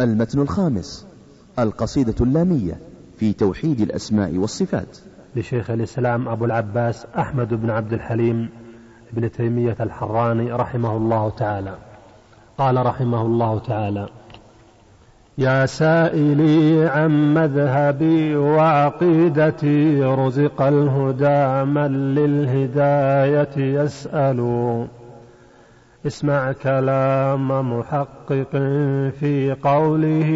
المتن الخامس القصيدة اللامية في توحيد الأسماء والصفات. لشيخ الإسلام أبو العباس أحمد بن عبد الحليم بن تيمية الحراني رحمه الله تعالى. قال رحمه الله تعالى يا سائلي عن مذهبي وعقيدتي رزق الهدى من للهداية يسأل. اسمع كلام محقق في قوله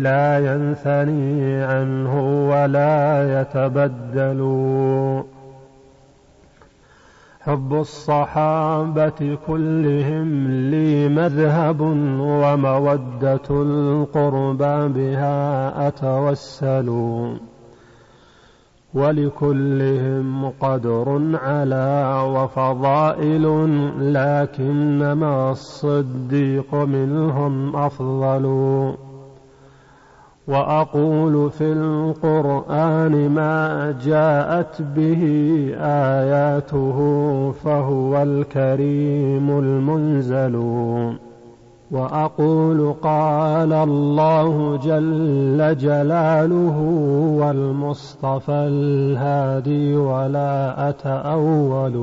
لا ينثني عنه ولا يتبدل. حب الصحابة كلهم لي مذهب ومودة القربى بها أتوسل. ولكلهم قدر على وفضائل لكنما الصديق منهم أفضل. وأقول في القرآن ما جاءت به آياته فهو الكريم المنزل. وأقول قال الله جل جلاله والمصطفى الهادي ولا أتأول.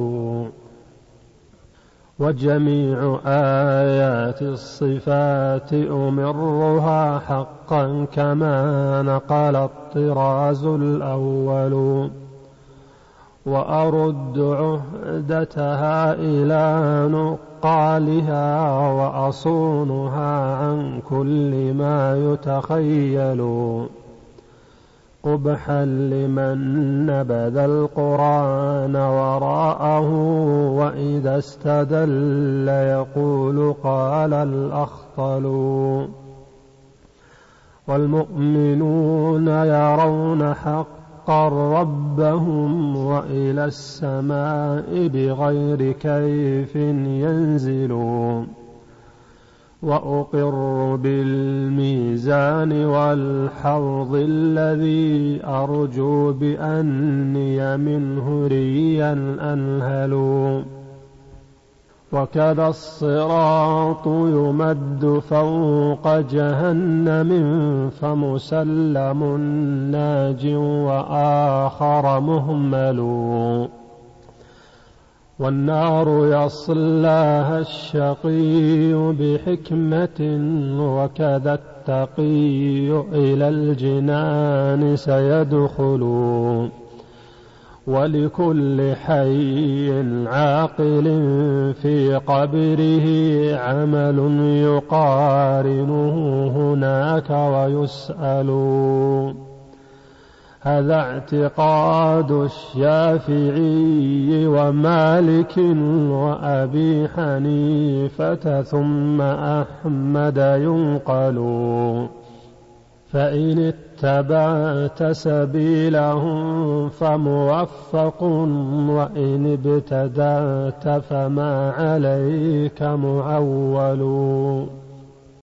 وجميع آيات الصفات أمرها حقا كما نقل الطراز الأول. وأرد عهدتها إلى نقالها وأصونها عن كل ما يتخيل. قبحا لمن نبذ القرآن وراءه وإذا استدل يقول قال الأخطل. والمؤمنون يرون حقا ربهم وإلى السماء بغير كيف ينزلون. وأقر بالميزان والحوض الذي أرجو بأني منه ريا أنهل وكذا الصراط يمد فوق جهنم فمسلم ناج وآخر مهمل. والنار يصلاها الشقي بحكمة وكذا التقي إلى الجنان سيدخل. ولكل حي عاقل في قبره عمل يقارنه هناك ويسأل. هذا اعتقاد الشافعي ومالك وأبي حنيفة ثم أحمد ينقل. فإن اتبعت سبيلهم فموفق وإن ابتدأت فما عليك معول